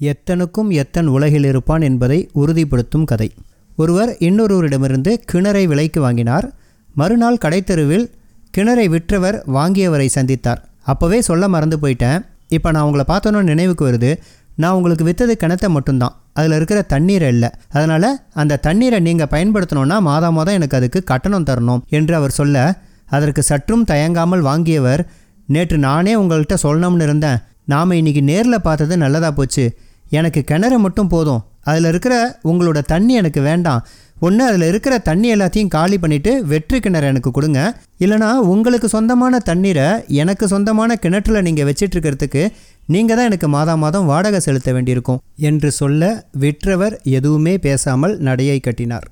எத்தனுக்கும் எத்தன் உலகில் இருப்பான் என்பதை உறுதிப்படுத்தும் கதை. ஒருவர் இன்னொருவரிடமிருந்து கிணறை விலைக்கு வாங்கினார். மறுநாள் கடைத்தெருவில் கிணறை விற்றவர் வாங்கியவரை சந்தித்தார். அப்போவே சொல்ல மறந்து போயிட்டேன். இப்போ நான் உங்களை பார்த்தோன்னு நினைவுக்கு வருது. நான் உங்களுக்கு விற்றது கிணத்தை மட்டும்தான். அதில் இருக்கிற தண்ணீரை இல்லை. அதனால் அந்த தண்ணீரை நீங்கள் பயன்படுத்தணுன்னா மாதா மாதம் எனக்கு அதுக்கு கட்டணம் தரணும் என்று அவர் சொல்ல அதற்கு சற்றும் தயங்காமல் வாங்கியவர் நேற்று நானே உங்கள்கிட்ட சொல்லணும்னு இருந்தேன். நாம் இன்னைக்கு நேரில் பார்த்தது நல்லதாக போச்சு. எனக்கு கிணறு மட்டும் போதும். அதில் இருக்கிற உங்களோட தண்ணி எனக்கு வேண்டாம். ஒன்று அதில் இருக்கிற தண்ணி எல்லாத்தையும் காலி பண்ணிவிட்டு வெற்று கிணறு எனக்கு கொடுங்க. இல்லைனா உங்களுக்கு சொந்தமான தண்ணீரை எனக்கு சொந்தமான கிணற்றில் நீங்கள் வச்சிட்ருக்கிறதுக்கு நீங்கள் தான் எனக்கு மாதா மாதம் வாடகை செலுத்த வேண்டியிருக்கும். என்று சொல்ல விற்றவர் எதுவுமே பேசாமல் நடையை கட்டினார்.